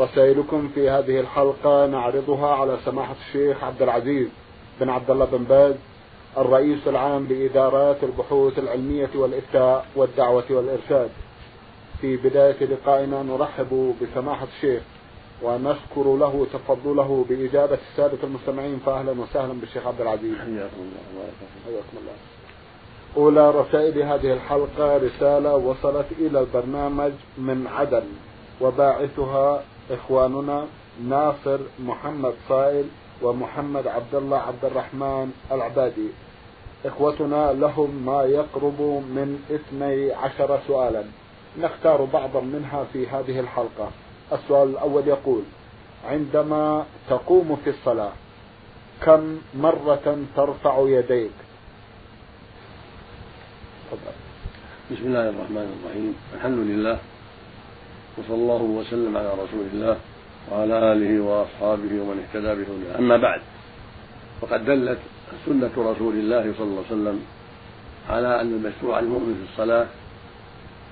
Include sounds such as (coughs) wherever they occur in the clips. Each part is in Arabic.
رسائلكم في هذه الحلقة نعرضها على سماحة الشيخ عبد العزيز بن عبد الله بن باز الرئيس العام لإدارات البحوث العلمية والإفتاء والدعوة والإرشاد. في بداية لقائنا نرحب بسماحة الشيخ ونشكر له تفضله بإجابة السادة المستمعين فأهلا وسهلا بالشيخ عبد العزيز. حياكم الله. حياكم الله. أولى رسائل هذه الحلقة رسالة وصلت إلى البرنامج من عدن وباعثها إخواننا ناصر محمد صائل ومحمد عبد الله عبد الرحمن العبادي. إخوتنا لهم ما يقرب من اثني عشر سؤالا. نختار بعضا منها في هذه الحلقة. السؤال الأول يقول عندما تقوم في الصلاة كم مرة ترفع يديك؟ بسم الله الرحمن الرحيم. الحمد لله. وصلى الله وسلم على رسول الله وعلى آله وأصحابه ومن اهتدى بهداه أما بعد فقد دلت سنة رسول الله صلى الله عليه وسلم على أن المشروع المؤمن في الصلاة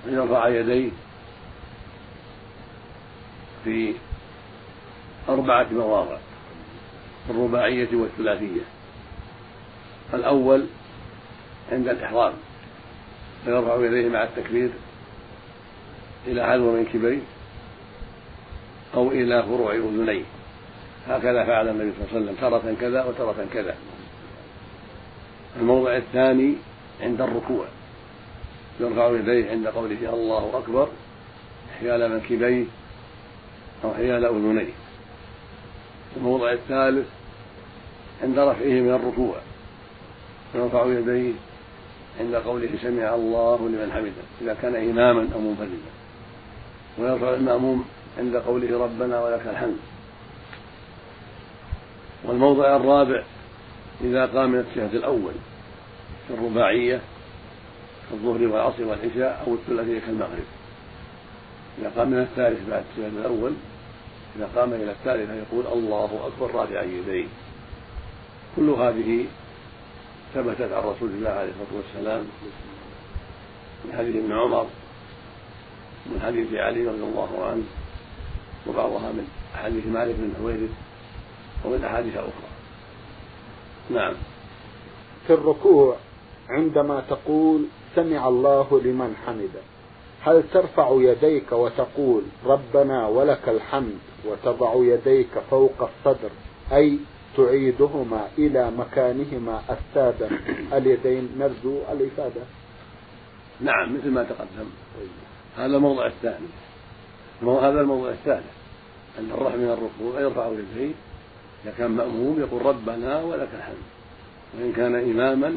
أن يرفع يديه في أربعة مواضع الرباعية والثلاثية. الأول عند الإحرام فيرفع يديه مع التكبير إلى عدو منكبيه أو إلى فروع أذنيه. هكذا فعل النبي صلى الله عليه وسلم تارة كذا وتارة كذا. الموضع الثاني عند الركوع. يرفع يديه عند قوله الله أكبر حيال منكبيه أو حيال أذنيه. الموضع الثالث عند رفعه من الركوع. يرفع يديه عند قوله سمع الله لمن حمده إذا كان إماما أو منفردا. ويرفع المأموم عند قوله ربنا ولك الحمد. والموضع الرابع إذا قام من التشهد الأول في الرباعية كالظهر والعصر والعشاء أو الثلاثية كالمغرب. إذا قام من الثالث بعد التشهد الأول إذا قام إلى الثالث يقول الله أكبر رافعا يديه كل هذه ثبتت عن رسول الله عليه الصلاة والسلام من حديث ابن عمر من حديث علي رضي الله عنه وبعضها من أحاديث مالك بن حويرث ومن أحاديث أخرى. نعم. في الركوع عندما تقول سمع الله لمن حمده هل ترفع يديك وتقول ربنا ولك الحمد وتضع يديك فوق الصدر أي تعيدهما إلى مكانهما السابق (coughs) اليدين نرجو الإفادة؟ نعم مثل ما تقدم. هذا الموضع الثاني. هذا الموضع الثالث. أن الرفع من الركوع يرفع يديه إذا كان مأموم يقول ربنا ولك الحمد. وإن كان إماما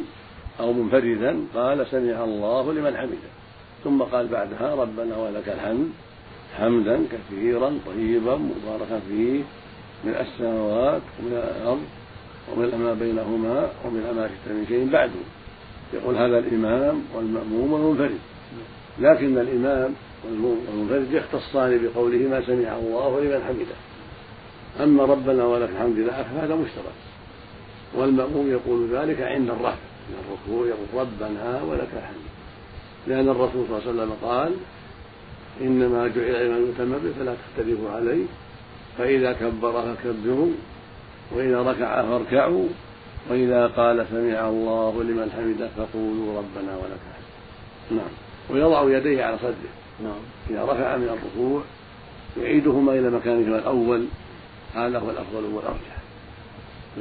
أو منفردا قال سمع الله لمن حمده. ثم قال بعدها ربنا ولك الحمد. حمدا كثيرا طيبا مباركا فيه. من السماوات ومن الأرض ومن ما بينهما ومن ما شئت من شيء بعده يقول هذا الإمام والمأموم والمنفرد. لكن الإمام والمنفرد يختصان بقوله ما سمع الله لمن حمده. أما ربنا ولك الحمد لله فهذا مشترك. والمأموم يقول ذلك عند الرفع. من الركوع يقول ربنا ولك الحمد. لأن الرسول صلى الله عليه وسلم قال إنما جعل الإمام يتم به فلا تختلفوا عليه. فإذا كبر فكبروا وإذا ركع فاركعوا وإذا قال سمع الله لمن حمده فقولوا ربنا ولك الحمد. نعم. ويضع يديه على صدره. نعم. إذا رفع من الركوع يعيدهما إلى مكانهما الأول. هذا هو الأفضل والأرجح.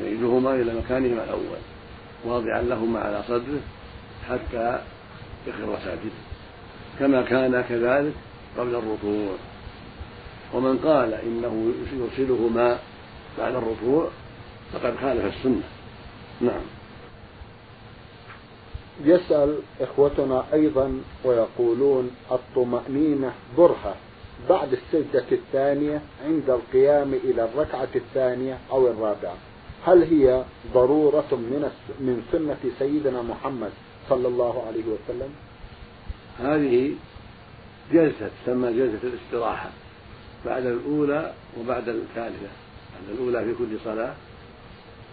يعيدهما إلى مكانهما الأول. واضعا لهما على صدره حتى يخر ساجدا. كما كان كذلك قبل الركوع. ومن قال إنه يرسلهما بعد الركوع فقد خالف السنة. نعم. يسأل إخوتنا أيضا ويقولون الطمأنينة برهة بعد السجدة الثانية عند القيام إلى الركعة الثانية أو الرابعة هل هي ضرورة من من سنة سيدنا محمد صلى الله عليه وسلم؟ هذه جلسة تسمى جلسة الاستراحة بعد الأولى وبعد الثالثة بعد الأولى في كل صلاة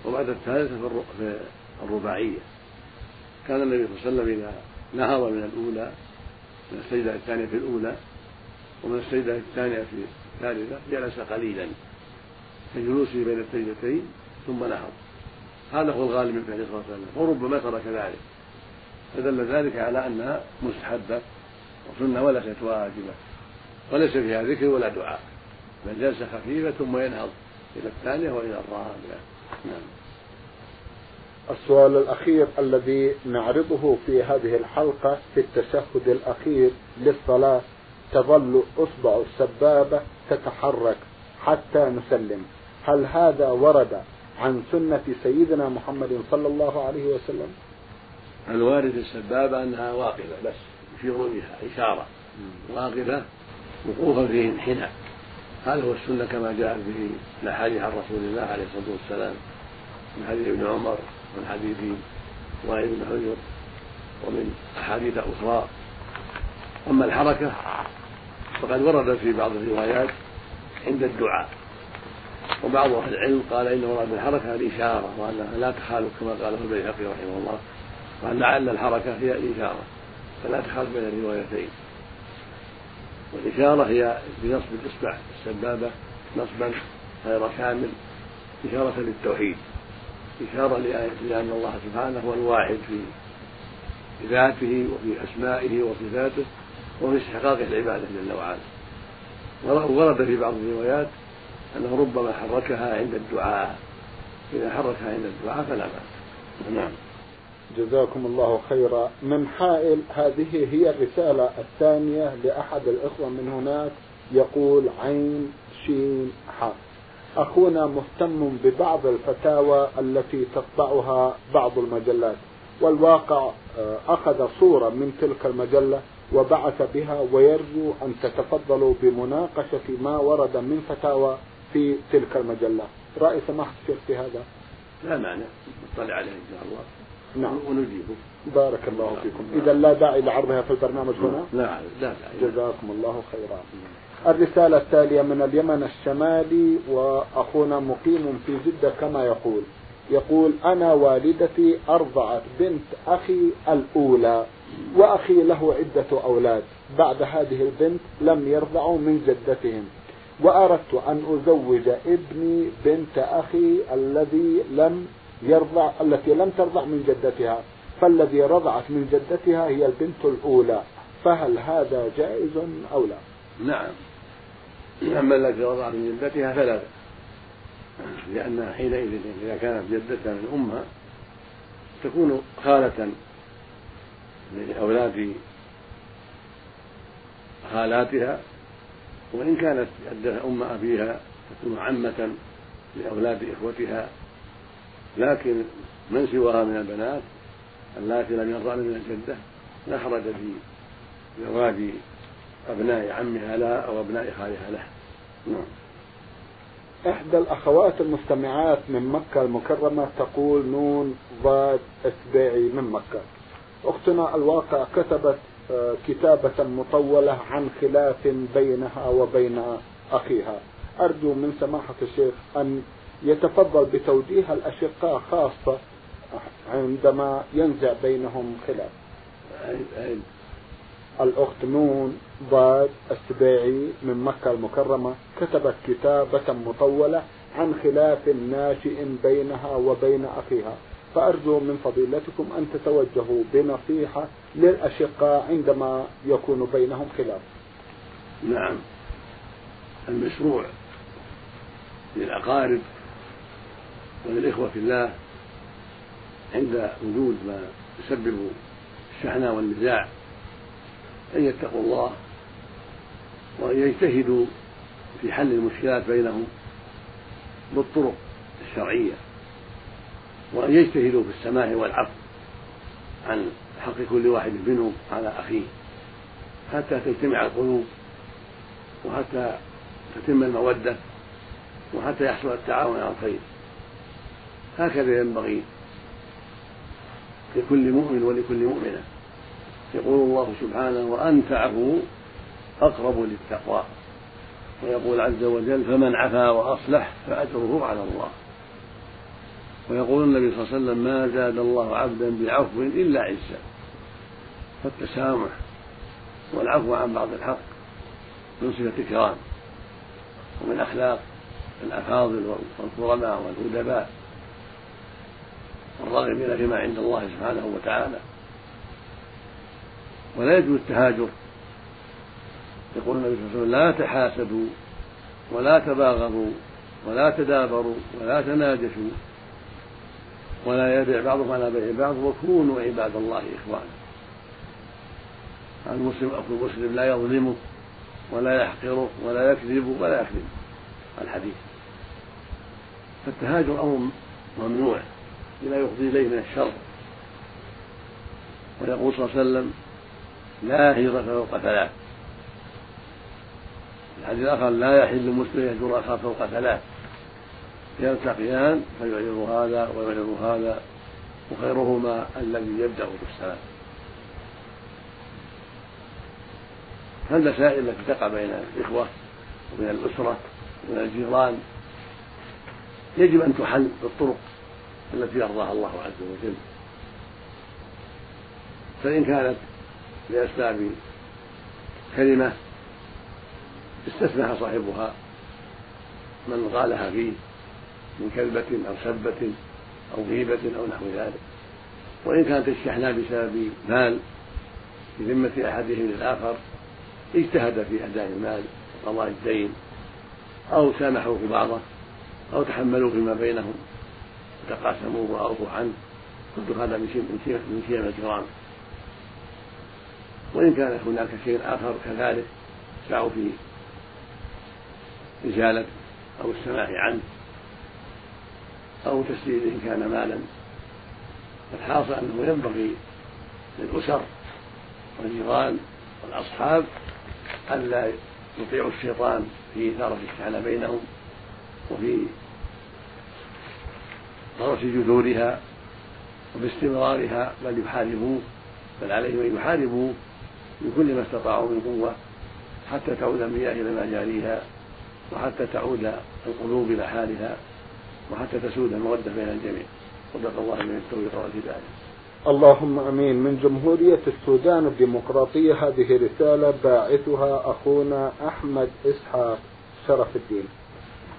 وبعد الثالثة في الرباعية كان النبي صلى الله عليه وسلم إذا نهض من الأولى من السجدة الثانية في الأولى ومن السجدة الثانية في الثالثة جلس قليلا كجلوسه بين السجدتين ثم نهض. هذا هو الغالب من فعل صلى الله عليه وسلم وربما ترك ذلك. فدل ذلك على أنها مستحبة وسنة وليست واجبة وليس فيها ذكر ولا دعاء. بل جلسه خفيفه ثم ينهض إلى الثانية وإلى الرابعة. نعم. السؤال الأخير الذي نعرضه في هذه الحلقة في التشهد الأخير للصلاة تظل أصبع السبابة تتحرك حتى نسلم. هل هذا ورد عن سنة سيدنا محمد صلى الله عليه وسلم؟ الوارد السبابة أنها واقفة بس يشير بها إشارة. واقفة وقوفا في انحناء. هذا هو السنة كما جاء في الأحاديث عن رسول الله عليه الصلاة والسلام. من حديث ابن عمر ومن حديث وائل بن حجر ومن أحاديث أخرى. أما الحركة فقد ورد في بعض الروايات عند الدعاء. وبعض أهل العلم قال إن مراد الحركة الإشارة وأنها لا تخالف كما قاله البيهقي رحمه الله وأن لعل الحركة هي الإشارة فلا تخالف بين الروايتين. والإشارة هي بنصب الإصبع السبابة نصبا غير كامل إشارة للتوحيد. إشارة لأن الله سبحانه هو الواحد في ذاته وفي أسمائه وصفاته وفي استحقاق العبادة جل وعلا. ورد في بعض الروايات أنه ربما حركها عند الدعاء. إذا حركها عند الدعاء فلا بأس. نعم. جزاكم الله خيرا. من حائل هذه هي الرسالة الثانية لأحد الإخوة من هناك. يقول عين شين حاء. أخونا مهتم ببعض الفتاوى التي تطبعها بعض المجلات والواقع آه، أخذ صورة من تلك المجلة وبعث بها ويرجو أن تتفضلوا بمناقشة ما ورد من فتاوى في تلك المجلة. رأي سماحة الشيخ في هذا؟ لا معنى نطلع عليه إن شاء الله. نعم. ونجيبه. بارك الله فيكم. إذا لا داعي لعرضها في البرنامج هنا. لا لا داعي. جزاكم الله خيرا. الرسالة التالية من اليمن الشمالي وأخونا مقيم في جدة كما يقول يقول أنا والدتي أرضعت بنت أخي الأولى وأخي له عدة أولاد. بعد هذه البنت لم يرضعوا من جدتهم وأردت أن أزوج ابني بنت أخي الذي لم يرضع التي لم ترضع من جدتها. فالذي رضعت من جدتها هي البنت الأولى. فهل هذا جائز أو لا؟ نعم. أما التي رضعت من جدتها فلا لأنها حينئذ إذا كانت جدتها من أمها تكون خالة لأولاد خالاتها وإن كانت جدتها أم أبيها تكون عمة لأولاد إخوتها. لكن من سواها من البنات اللاتي لم يرضعن من الجدة لا حرج في زواج أبناء عمها لها أو أبناء خالها لها نعم. إحدى الأخوات المستمعات من مكة المكرمة تقول نون ضاد إتباعي من مكة. أختنا الواقع كتبت آه، كتابة مطولة عن خلاف بينها وبين أخيها. أرجو من سماحة الشيخ أن يتفضل بتوجيه الأشقاء خاصة عندما ينزع بينهم خلاف. الأخت نون ضاد السبيعي من مكة المكرمة كتبت كتابة مطولة عن خلاف ناشئ بينها وبين أخيها. فأرجو من فضيلتكم أن تتوجهوا بنصيحة للأشقاء عندما يكون بينهم خلاف. نعم. المشروع للأقارب وللإخوة في الله عند وجود ما يسبب الشحنة والنزاع أن يتقوا الله وأن يجتهدوا في حل المشكلات بينهم بالطرق الشرعية وأن يجتهدوا في السماح والعفو عن حق كل واحد منهم على أخيه حتى تجتمع القلوب وحتى تتم المودة وحتى يحصل التعاون على الخير. هكذا ينبغي لكل مؤمن ولكل مؤمنة يقول الله سبحانه وأن تعفوا أقرب للتقوى. ويقول عز وجل فمن عفا وأصلح فأجره على الله. ويقول النبي صلى الله عليه وسلم ما زاد الله عبدا بعفو إلا عزا فالتسامح والعفو عن بعض الحق من صفة الكرام ومن أخلاق الأفاضل والكرماء والأدباء والراغبين فيما عند الله سبحانه وتعالى. ولا يجوز التهاجر. يقول النبي صلى الله عليه وسلم لا تحاسدوا ولا تباغضوا ولا تدابروا ولا تناجشوا ولا يبيع بعضكم على بيع بعض وكونوا عباد الله إخوانا. المسلم أخو المسلم لا يظلمه ولا يحقره ولا يكذب ولا يكذب الحديث. فالتهاجر أمر ممنوع بما يفضي إليه من الشر. ويقول صلى الله عليه وسلم لا هجرة فوق ثلاث. الحديث الآخر لا يحل المسلم يهجر أخاه فوق ثلاث. يلتقيان فيعرض هذا ويعرض هذا وخيرهما الذي يبدأ بالسلام. فالمسائل التي تقع بين الإخوة وبين الأسرة وبين الجيران يجب أن تحل بالطرق التي يرضاها الله عز وجل؟ فإن كانت لأسباب كلمة استسمح صاحبها من قالها فيه من كذبة أو سبة أو غيبة أو نحو ذلك. وإن كانت الشحناء بسبب مال في ذمة أحدهم للآخر اجتهد في أداء المال وقضاء الدين أو سامحوا في بعضه أو تحملوا فيما بينهم وتقاسموا وأرضوا عنه. كل هذا من شيم الكرام وإن كان هناك شيء آخر كذلك سعوا في إزالة أو السماح عنه أو تسديده إن كان مالا. الحاصل أنه ينبغي للأسر والجيران والأصحاب ألا يطيعوا الشيطان في إثارة الشحنة بينهم وفي غرس جذورها وباستمرارها بل يحاربوه بل عليهم أن يحاربوه. بكل ما استطاعوا من قوة حتى تعود المياه إلى مجاريها وحتى تعود القلوب إلى حالها وحتى تسود المودة بين الجميع. صدق الله من التوفيق والهداية. اللهم آمين. من جمهورية السودان الديمقراطية هذه رسالة باعثها أخونا أحمد إسحاق شرف الدين.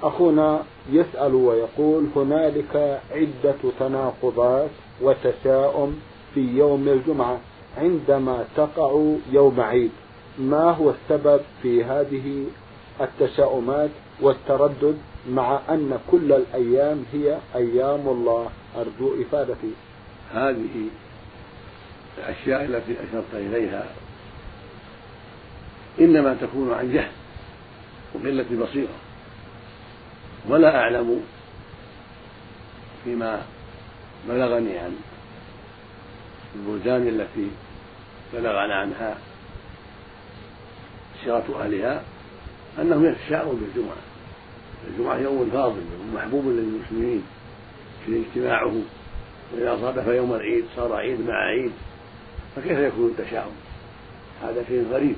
أخونا يسأل ويقول هنالك عدة تناقضات وتشاؤم في يوم الجمعة. عندما تقع يوم عيد. ما هو السبب في هذه التشاؤمات والتردد مع أن كل الأيام هي أيام الله؟ أرجو إفادتي. هذه الأشياء التي أشرت إليها إنما تكون عن جهل وقلة بصيرة. ولا أعلم فيما بلغني عن البلدان التي بلغنا عنها سيرة أهلها أنهم يتشاءون بالجمعة. الجمعة يوم فاضل محبوب للمسلمين في اجتماعه. وإذا صادف يوم العيد صار عيد مع عيد فكيف يكون التشاؤم؟ هذا شيء غريب.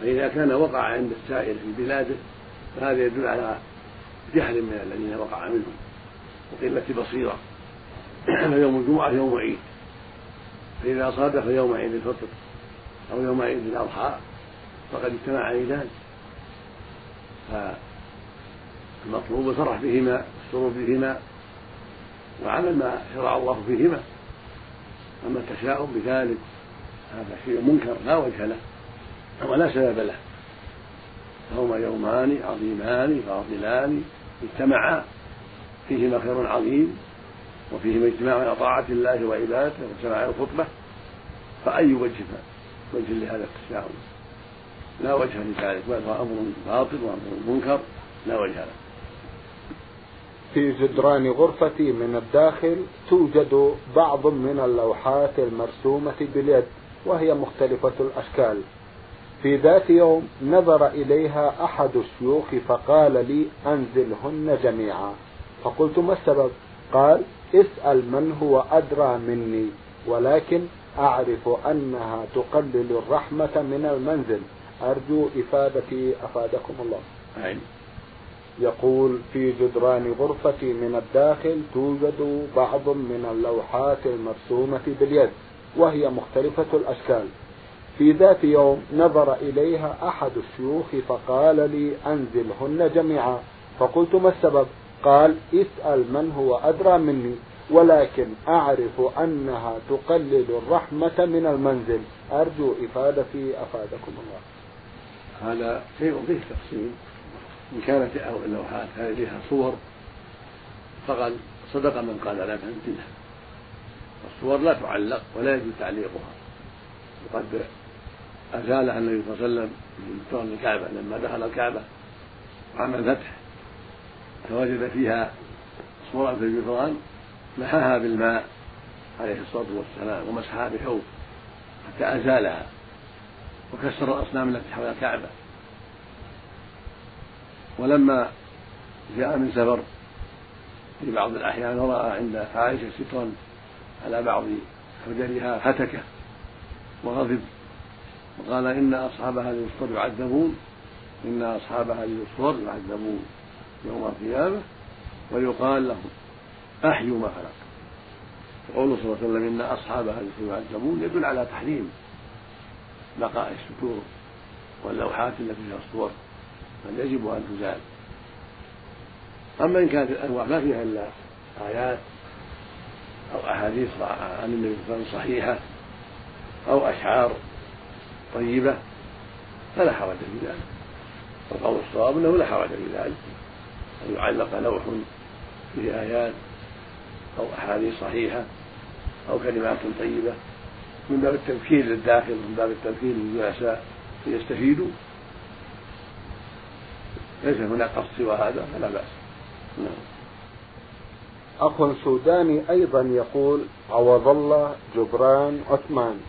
فإذا كان وقع عند السائر في بلاده فهذا يدل على جهل من الذين وقع منهم. وقلة بصيرة. (clears throat) فيوم الجمعة يوم عيد. فإذا صادف يوم عيد الفطر أو يوم عيد الأضحى فقد اجتمع عيدان. فالمطلوب الفرح بهما السرور بهما وعمل ما شرع الله فيهما. أما التشاؤم بذلك هذا شيء منكر لا وجه له ولا سبب له. فهما يومان عظيمان فاضلان اجتمعا فيهما خير عظيم. وفيهما اجتماع على طاعة الله وعبادته وسماع الخطبة فأي وجه وجه لهذا التشاؤم لا وجه لذلك بل هو أمر باطل وأمر منكر لا وجه له. في جدران غرفتي من الداخل توجد بعض من اللوحات المرسومة باليد وهي مختلفة الأشكال. في ذات يوم نظر إليها أحد الشيوخ فقال لي أنزلهن جميعا. فقلت ما السبب؟ قال اسأل من هو أدرى مني ولكن أعرف أنها تقلل الرحمة من المنزل. أرجو إفادتي أفادكم الله. أين يقول في جدران غرفتي من الداخل توجد بعض من اللوحات المرسومة باليد وهي مختلفة الأشكال. في ذات يوم نظر إليها أحد الشيوخ فقال لي أنزلهن جميعا. فقلت ما السبب؟ قال اسأل من هو أدرى مني ولكن أعرف أنها تقلل الرحمة من المنزل. أرجو إفادتي أفادكم الله. هذا شيء فيه تفصيل إن كانت اللوحات هذه صور فقد صدق من قال لا تنزلها الصور لا تعلق ولا يجوز تعليقها. وقد أزالها النبي صلى الله عليه وسلم من الكعبة. لما دخل الكعبة عام الفتح فوجد فيها صورة الجدران محاها بالماء عليه الصلاة والسلام ومسحها بحوض حتى أزالها وكسر الأصنام التي حول الكعبة. ولما جاء من سفر في بعض الأحيان ورأى عند عائشة سترا على بعض حجرها هتكه وغضب وقال إن أصحاب هذه الصور يعذبون إن أصحاب هذه الصور يعذبون يوم القيامة ويقال لهم أحيوا ما خلق وقوله صلى الله عليه وسلم إن أصحاب الصور يعذبون يدل على تحريم بقاء الستور واللوحات التي فيها الصور بل يجب أن تزال. أما إن كانت الأنواع ما فيها إلا آيات أو أحاديث عن النبي صلى الله عليه وسلم صحيحة أو أشعار طيبة فلا حرج في ذلك. والقول الصواب أنه لا حرج في ذلك. أن يعلق لوح فيه آيات أو أحاديث صحيحة أو كلمات طيبة من باب التذكير للداخل ومن باب التذكير للجلساء ليستفيدوا ليس هناك قصد سوى هذا فلا بأس. نعم. أخ سوداني أيضا يقول عوض الله جبران عثمان.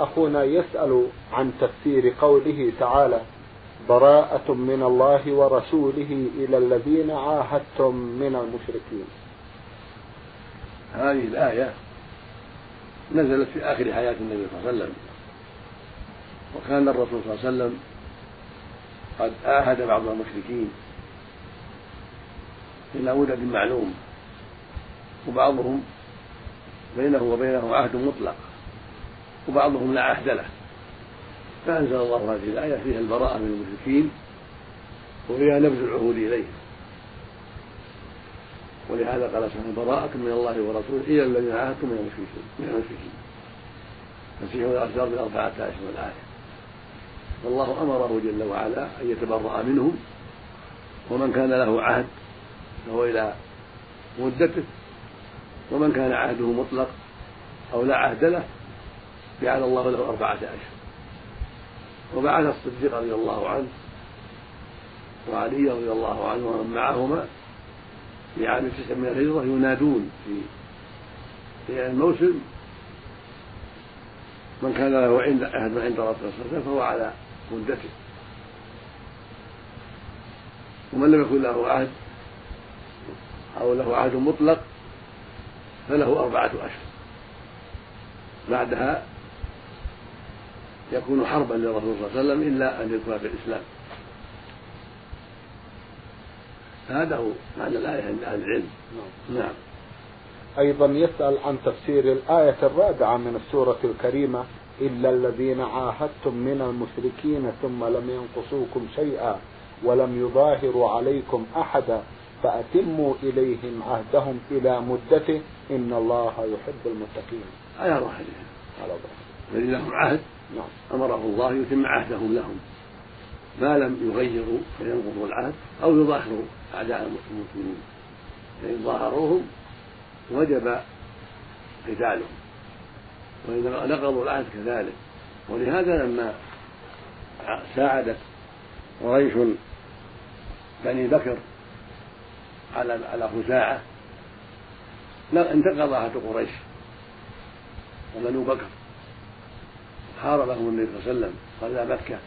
أخونا يسأل عن تفسير قوله تعالى براءة من الله ورسوله إلى الذين عاهدتم من المشركين. هذه الآية نزلت في آخر حياة النبي صلى الله عليه وسلم. وكان الرسول صلى الله عليه وسلم قد عاهد بعض المشركين إلى مدد معلوم وبعضهم بينه وبينه عهد مطلق وبعضهم لا عهد له. فأنزل الله هذه الآية فيها البراءة من المشركين وفيها نبذ العهود إليهم. ولهذا قال سبحانه براءة من الله ورسوله إلى الذين عاهدتم من المشركين. من المشركين. فسيحوا الأشجار بأربعة أشهر الآية والله أمره جل وعلا أن يتبرأ منهم ومن كان له عهد فهو إلى مدته ومن كان عهده مطلق أو لا عهد له جعل الله له أربعة أشهر وبعث الصديق رضي الله عنه وعلي رضي الله عنه ومن معهما في عام تسع من الهجرة ينادون في في الموسم من كان له عند عهد عند رسول الله فهو على مدته. ومن لم يكن له عهد أو له عهد مطلق فله أربعة أشهر بعدها يكون حربا للرسول صلى الله عليه وسلم إلا أن يدخل في الإسلام. هذا هو معنى الآية عند أهل العلم. نعم, نعم. أيضا يسأل عن تفسير الآية الرابعة من السورة الكريمة إلا الذين عاهدتم من المشركين ثم لم ينقصوكم شيئا ولم يظاهروا عليكم أحدا فأتموا إليهم عهدهم إلى مدته إن الله يحب المتقين. على ظاهرها على ظاهرها الذين لهم عهد أمره الله يتم عهدهم لهم. ما لم يغيروا فينقضوا العهد أو يظاهروا أعداء المسلمين. فإن ظاهروهم وجب قتالهم. وإن نقضوا العهد كذلك. ولهذا لما ساعدت قريش بني بكر على على خزاعة انتقض عهد قريش. وبنو بكر. حاربهم النبي صلى الله عليه وسلم صلى مكة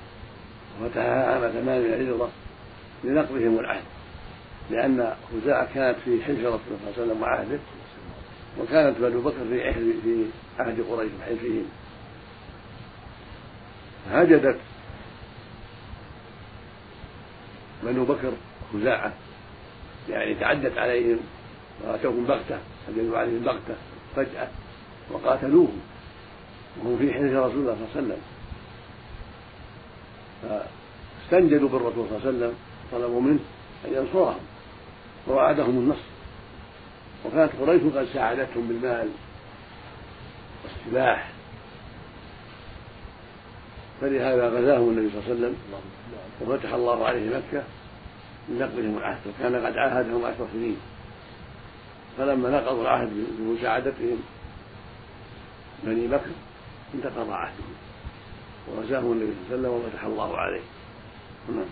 وفتحها عام ثمان الهجرة لنقضهم العهد لأن خزاعة كانت في حلف رسول الله صلى الله عليه وسلم وعهده وكانت بنو بكر في في عهد قريش بحلفهم هجدت بنو بكر خزاعة يعني تعدت عليهم وأتوهم بغتة هجدوا عليهم بغتة فجأة وقاتلوهم. وهم في حلف رسول الله صلى الله عليه وسلم. فاستنجدوا بالرسول صلى الله عليه وسلم طلبوا منه أن ينصرهم ووعدهم النصر. وكانت قريش قد ساعدتهم بالمال والسلاح. فلهذا غزاهم النبي صلى الله عليه وسلم وفتح الله عليه مكة لنقضهم العهد وكان قد عاهدهم عشر سنين. فلما نقضوا العهد بمساعدتهم بني بكر انتقض عهدهم وغزاهم النبي صلى الله عليه وسلم وفتح الله عليه. نعم.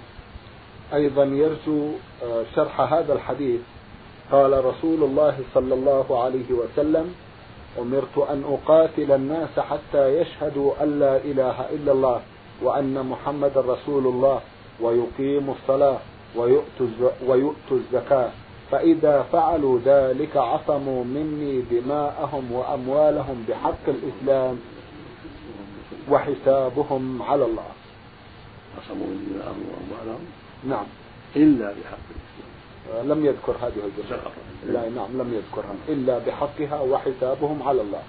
أيضا يرجو آه، شرح هذا الحديث. قال رسول الله صلى الله عليه وسلم أمرت أن أقاتل الناس حتى يشهدوا أن لا إله إلا الله وأن محمد رسول الله ويقيموا الصلاة ويؤتوا الزكاة. فإذا فعلوا ذلك عصموا مني دماءهم وأموالهم بحق الإسلام وحسابهم على الله. عصموا دماءهم وأموالهم نعم. إلا بحق الإسلام. لم يذكر هذه الجملة. لا نعم لم يذكرها. إلا بحقها وحسابهم على الله.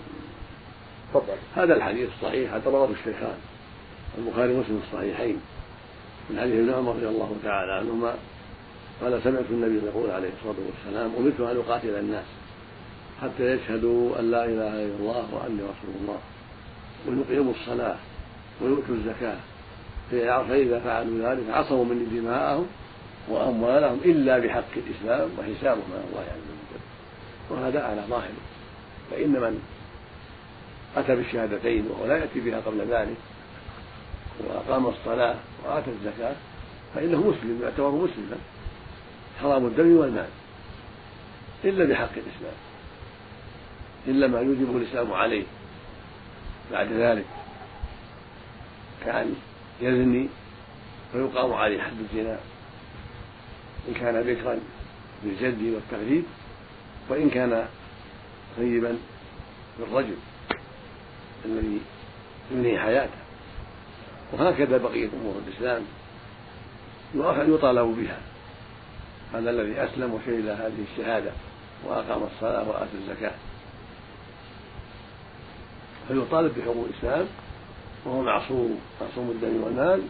تفضل. هذا الحديث الصحيح هذا رواه الشيخان. البخاري ومسلم الصحيحين. من حديث ابن عمر رضي الله تعالى عنهما قال سمعت النبي يقول عليه الصلاة والسلام أمرت أن أقاتل الناس حتى يشهدوا أن لا إله إلا الله وأني رسول الله. ويقيموا الصلاة ويؤتوا الزكاة. فاذا فعلوا ذلك عصموا مني دماءهم وأموالهم إلا بحق الإسلام وحسابهم على الله عز وجل. وهذا على ظاهره فإن من أتى بالشهادتين وهو لا يأتي بها قبل ذلك وأقام الصلاة وآتى الزكاة فإنه مسلم يعتبر مسلما. حرام الدم والمال. إلا بحق الإسلام. إلا ما يوجبه الإسلام عليه. بعد ذلك كأن يزني فيقام عليه حد الزنا. إن كان بكرا بالجد والتغليب وإن كان طيبا بالرجل الذي ينهي حياته. وهكذا بقية أمور الإسلام يطالب بها. هذا الذي أسلم وشهد هذه الشهادة وأقام الصلاة وآتى الزكاة. فيطالب بحقوق الإسلام وهو معصوم معصوم الدم والمال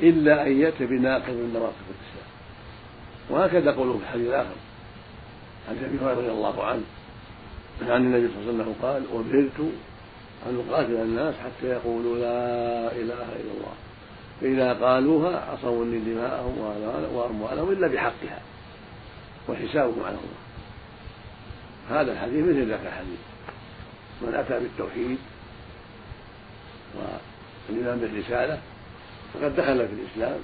إلا أن يأتي بناقض من نواقض الإسلام. وهكذا قوله في الحديث الآخر عن أبي هريرة رضي الله عنه عن النبي صلى الله عليه وسلم قال أمرت أن نقاتل الناس حتى يقولوا لا إله إلا الله. فإذا قالوها عصوا مني دماءهم وأموالهم إلا بحقها وحسابهم على الله. هذا الحديث مثل ذاك الحديث. من أتى بالتوحيد والإيمان بالرسالة فقد دخل في الإسلام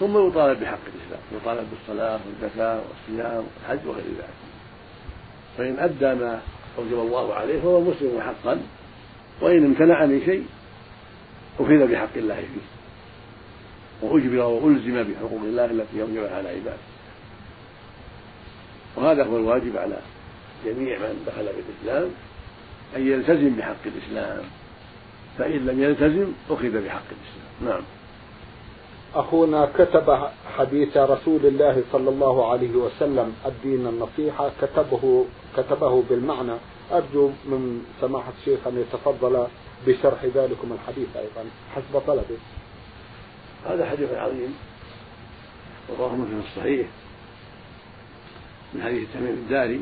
ثم يطالب بحق الإسلام يطالب بالصلاة والزكاة والصيام والحج وغير ذلك. فإن أدى ما أوجب الله عليه فهو مسلم حقا وإن امتنع من شيء أخذ بحق الله فيه. وأجبر وألزم بحقوق الله التي أوجبها على عباده. وهذا هو الواجب على جميع من دخل في الإسلام أن يلتزم بحق الإسلام. فإن لم يلتزم أخذ بحق الإسلام. نعم. أخونا كتب حديث رسول الله صلى الله عليه وسلم الدين النصيحة. كتبه كتبه بالمعنى. أرجو من سماحة الشيخ أن يتفضل بشرح ذلكم الحديث أيضا. حسب طلبه. هذا حديث عظيم. رواه مسلم الصحيح. من حديث تميم الداري.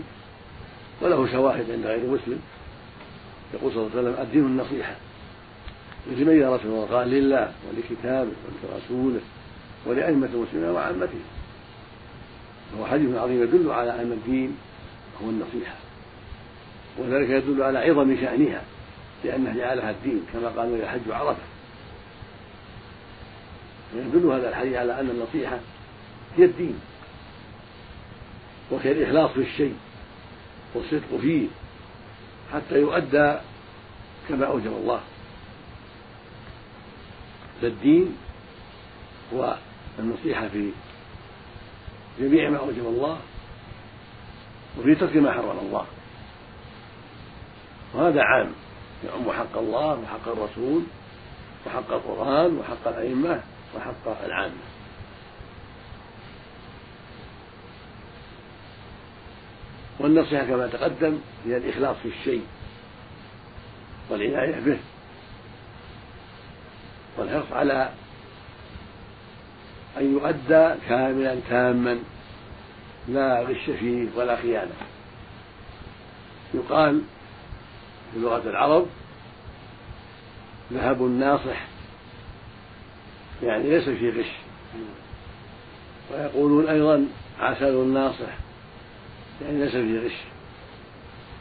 وله شواهد عند غير مسلم. يقول صلى الله عليه وسلم الدين النصيحة. لمن يا رسول الله قال لله ولكتابه ولرسوله ولأئمة المسلمين وعامته. فهو حديث عظيم يدل على أن الدين هو النصيحة. وذلك يدل على عظم شأنها لأنه جعلها الدين كما قالوا يحج عرفة. ويدل هذا الحديث على أن النصيحة هي الدين وهي الإخلاص في الشيء والصدق فيه. حتى يؤدى كما أوجب الله. فالدين والنصيحة في جميع ما أوجب الله وفي ترك ما حرم الله. وهذا عام يعم حق الله وحق الرسول وحق القرآن وحق الأئمة وحق العامة. والنصيحة كما تقدم هي الإخلاص في الشيء والعناية به والحرص على أن يؤدى كاملا تاما لا غش فيه ولا خيانة. يقال في لغة العرب ذهب الناصح يعني ليس فيه غش. ويقولون أيضا عسل الناصح. يعني ليس فيه غش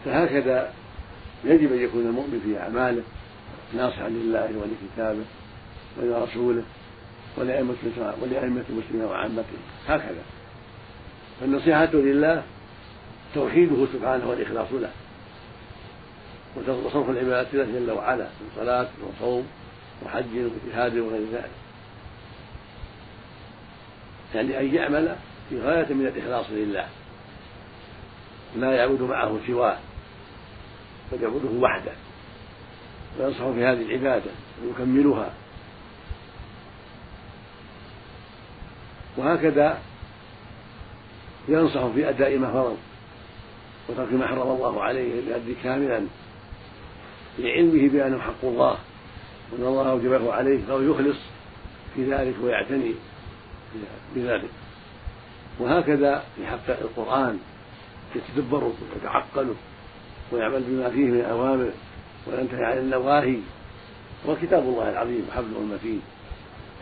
فهكذا يجب أن يكون المؤمن في أعماله ناصحا لله ولكتابه ولرسوله ولأئمة المسلمين وعامتهم هكذا. فالنصيحة لله توحيده سبحانه والإخلاص له. وصرف العبادات له جل وعلا من صلاة وصوم وحج واجتهاد وغير ذلك. يعني أن يعمل في غاية من الإخلاص لله. لا يعبد معه سواه بل يعبده وحده. وينصح في هذه العبادة ويكملها. وهكذا ينصح في أداء ما فرض وترك ما حرم الله عليه ليؤدي كاملا لعلمه بأنه حق الله وأن الله أوجبه عليه فهو يخلص في ذلك ويعتني بذلك. وهكذا في حق القرآن يتدبره ويتعقله ويعمل بما فيه من أوامر وينتهي عن النواهي هو كتاب الله العظيم وحبله المتين.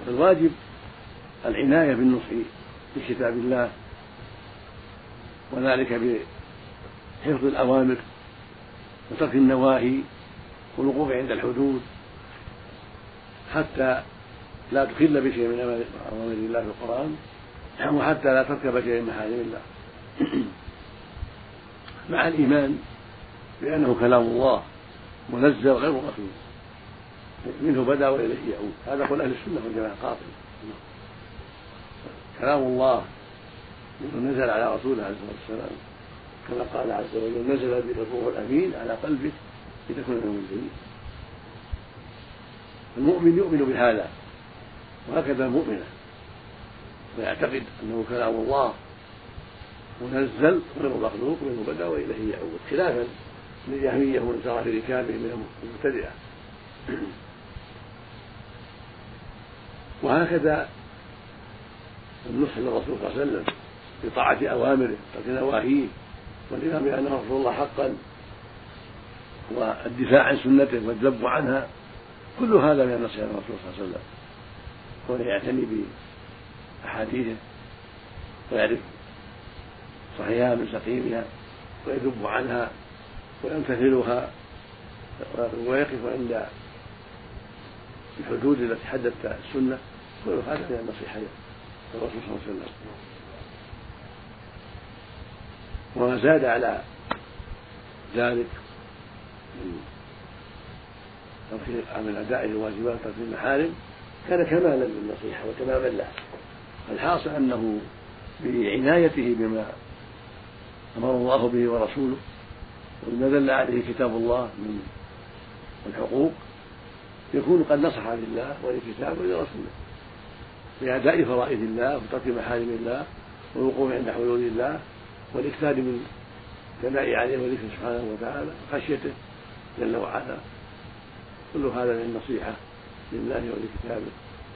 فالواجب العناية بالنصح بكتاب الله وذلك بحفظ الأوامر وترك النواهي والوقوف عند الحدود حتى لا تخل بشيء من أوامر الله في القرآن وحتى لا تركب شيء من محارم الله. (clears throat) مع الإيمان بأنه كلام الله منزل غير مخلوق منه بدا وإليه يعود. هذا قول أهل السنة والجماعة قاطع. كلام الله منه نزل على رسوله عليه الصلاة والسلام. كما قال عز وجل نزل به الروح الأمين على قلبك لتكون من المنزلين. المؤمن يؤمن بهذا. وهكذا المؤمنة. ويعتقد أنه كلام الله منزل غير مخلوق منه بدأ وإليه يعود خلافا للجهمية ومن سار في ركابه من المبتدعة وهكذا النصح للرسول صلى الله عليه وسلم بطاعة أوامره وترك نواهيه والإيمان بأنه رسول الله حقا والدفاع عن سنته والذب عنها كل هذا من النصح للرسول صلى الله عليه وسلم. كونه يعتني بأحاديثه ويعرف صحيحها من سقيمها ويذب عنها ويمتثلها ويقف عند الحدود التي حددت السنة. كل هذا من النصيحة للرسول صلى الله عليه وسلم. وما زاد على ذلك من من أداء الواجبات وترك المحارم كان كمالا للنصيحة وتماما لها الحاصل أنه بعنايته بما أمر الله به ورسوله وبما دل عليه كتاب الله من الحقوق يكون قد نصح لله ولكتابه ولرسوله بأداء فرائض الله وترك محارم الله والوقوف عند حدود الله والإكثار من الثناء عليه وذكره سبحانه وتعالى خشيته جل وعلا. كل هذا من النصيحة لله ولكتابه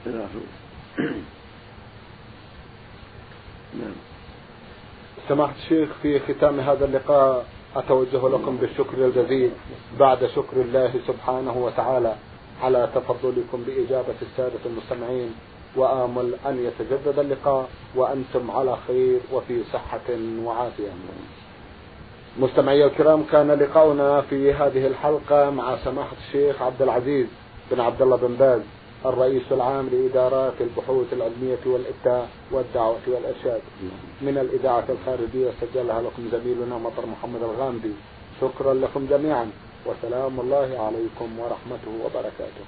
ولرسوله. (clears throat) نعم. سماحة الشيخ في ختام هذا اللقاء أتوجه لكم بالشكر الجزيل. بعد شكر الله سبحانه وتعالى على تفضلكم بإجابة السادة المستمعين وآمل أن يتجدد اللقاء وأنتم على خير وفي صحة وعافية. مستمعي الكرام كان لقاؤنا في هذه الحلقة مع سماحة الشيخ عبد العزيز بن عبد الله بن باز. الرئيس العام لإدارات البحوث العلمية والإفتاء والدعوة والإرشاد. من الإذاعة الخارجية سجلها لكم زميلنا مطر محمد الغامدي. شكرا لكم جميعا. وسلام الله عليكم ورحمته وبركاته.